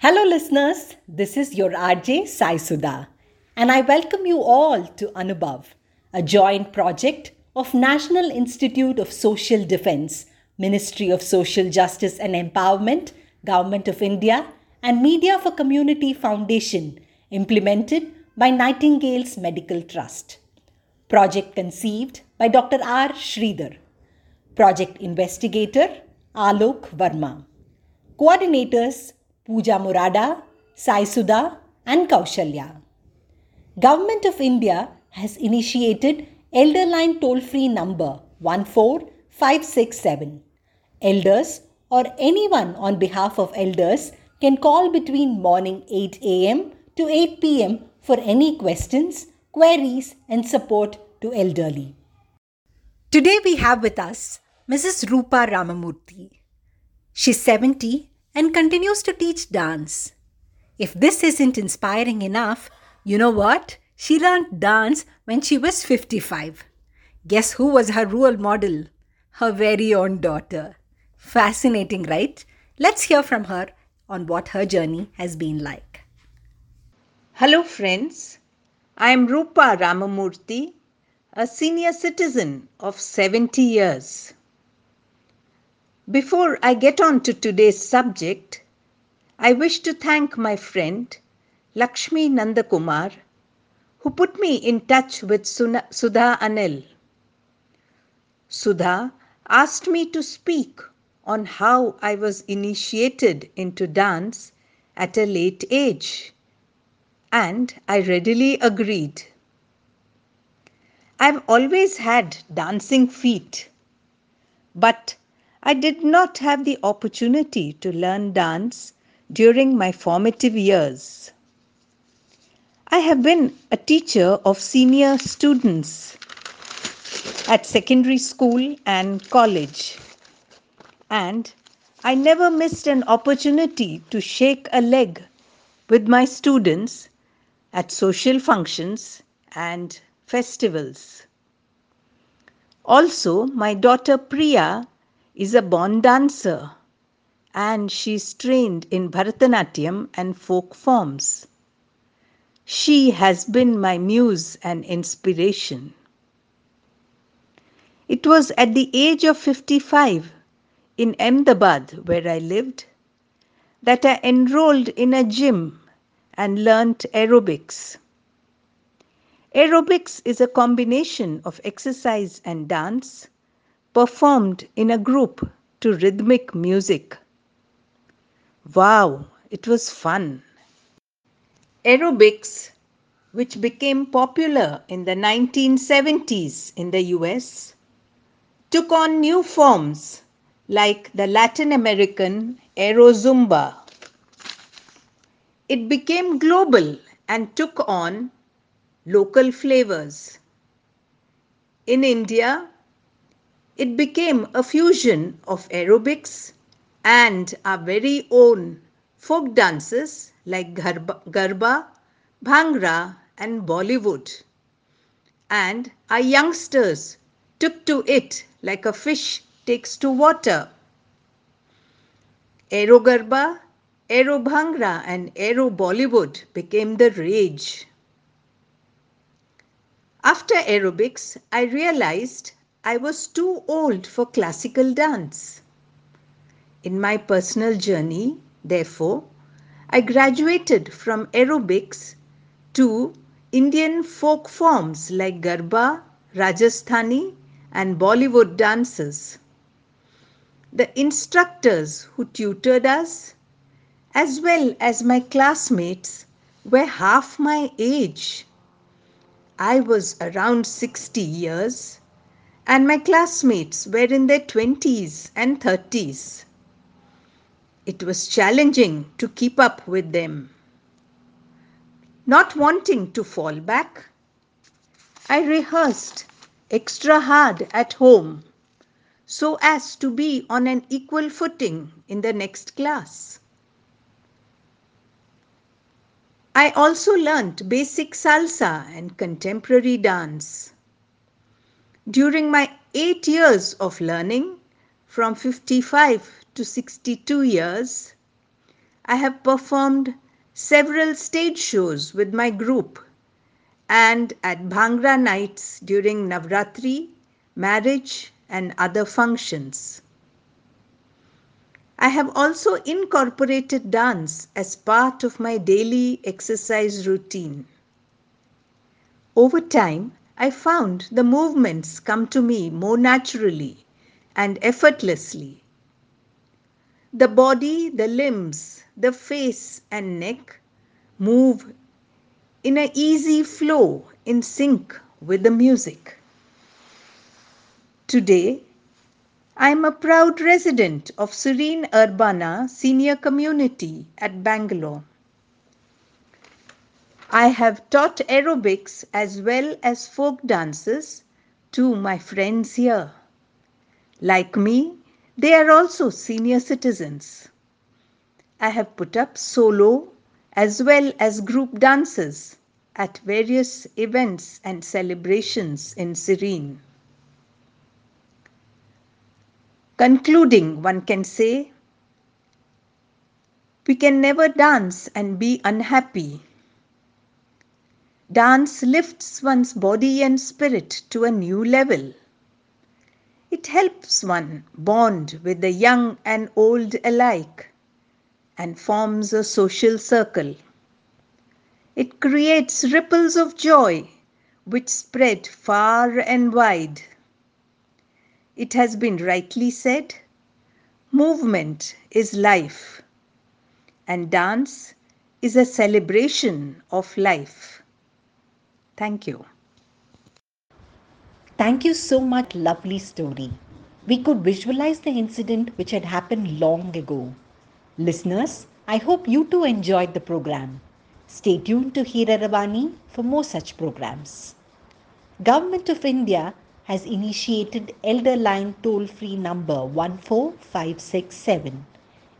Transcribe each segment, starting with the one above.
Hello, listeners. This is your RJ Sai Sudha, and I welcome you all to Anubhav, a joint project of National Institute of Social Defense, Ministry of Social Justice and Empowerment, Government of India, and Media for Community Foundation, implemented by Nightingale's Medical Trust. Project conceived by Dr. R. Sridhar. Project investigator Alok Verma. Coordinators Pooja Murada, Sai Sudha, and Kaushalya. Government of India has initiated Elderline toll-free number 14567. Elders or anyone on behalf of elders can call between morning 8 a.m. to 8 p.m. for any questions, queries, and support to elderly. Today we have with us Mrs. Rupa Ramamurthy. She's 70 and continues to teach dance. If this isn't inspiring enough, you know what? She learned dance when she was 55. Guess who was her role model? Her very own daughter. Fascinating, right? Let's hear from her on what her journey has been like. Hello, friends. I am Rupa Ramamurthy, a senior citizen of 70 years. Before I get on to today's subject, I wish to thank my friend Lakshmi Nandakumar, who put me in touch with Sudha Anil. Sudha asked me to speak on how I was initiated into dance at a late age, and I readily agreed. I've always had dancing feet, but I did not have the opportunity to learn dance during my formative years. I have been a teacher of senior students at secondary school and college, and I never missed an opportunity to shake a leg with my students at social functions and festivals. Also, my daughter Priya is a born dancer and she's trained in Bharatanatyam and folk forms. She has been my muse and inspiration. It was at the age of 55 in Ahmedabad, where I lived, that I enrolled in a gym and learnt aerobics. Aerobics is a combination of exercise and dance performed in a group to rhythmic music. Wow, it was fun. Aerobics, which became popular in the 1970s in the US, took on new forms like the Latin American Aero Zumba. It became global and took on local flavors. In India, it became a fusion of aerobics and our very own folk dances like Garba, Garba Bhangra, and Bollywood. And our youngsters took to it like a fish takes to water. Aero Garba, Aero Bhangra, and Aero Bollywood became the rage. After aerobics, I realized I was too old for classical dance. In my personal journey, therefore, I graduated from aerobics to Indian folk forms like Garba, Rajasthani, and Bollywood dances. The instructors who tutored us, as well as my classmates, were half my age. I was around 60 years and my classmates were in their 20s and 30s. It was challenging to keep up with them. Not wanting to fall back, I rehearsed extra hard at home so as to be on an equal footing in the next class. I also learnt basic salsa and contemporary dance. During my eight years of learning, from 55 to 62 years, I have performed several stage shows with my group and at Bhangra nights during Navratri, marriage, and other functions. I have also incorporated dance as part of my daily exercise routine. Over time, I found the movements come to me more naturally and effortlessly. The body, the limbs, the face, and neck move in an easy flow in sync with the music. Today, I am a proud resident of Serene Urbana Senior Community at Bangalore. I have taught aerobics as well as folk dances to my friends here. Like me, they are also senior citizens. I have put up solo as well as group dances at various events and celebrations in Serene. Concluding, one can say, we can never dance and be unhappy. Dance lifts one's body and spirit to a new level. It helps one bond with the young and old alike and forms a social circle. It creates ripples of joy which spread far and wide. It has been rightly said movement is life, and dance is a celebration of life. Thank you. Thank you so much, lovely story. We could visualize the incident which had happened long ago. Listeners, I hope you too enjoyed the program. Stay tuned to Hiraravani for more such programs. Government of India has initiated Elder Line toll-free number 14567.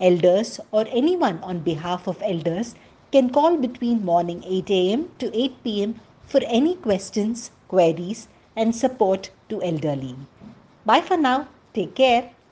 Elders or anyone on behalf of elders can call between morning 8 a.m. to 8 p.m. for any questions, queries and support to elderly. Bye for now. Take care.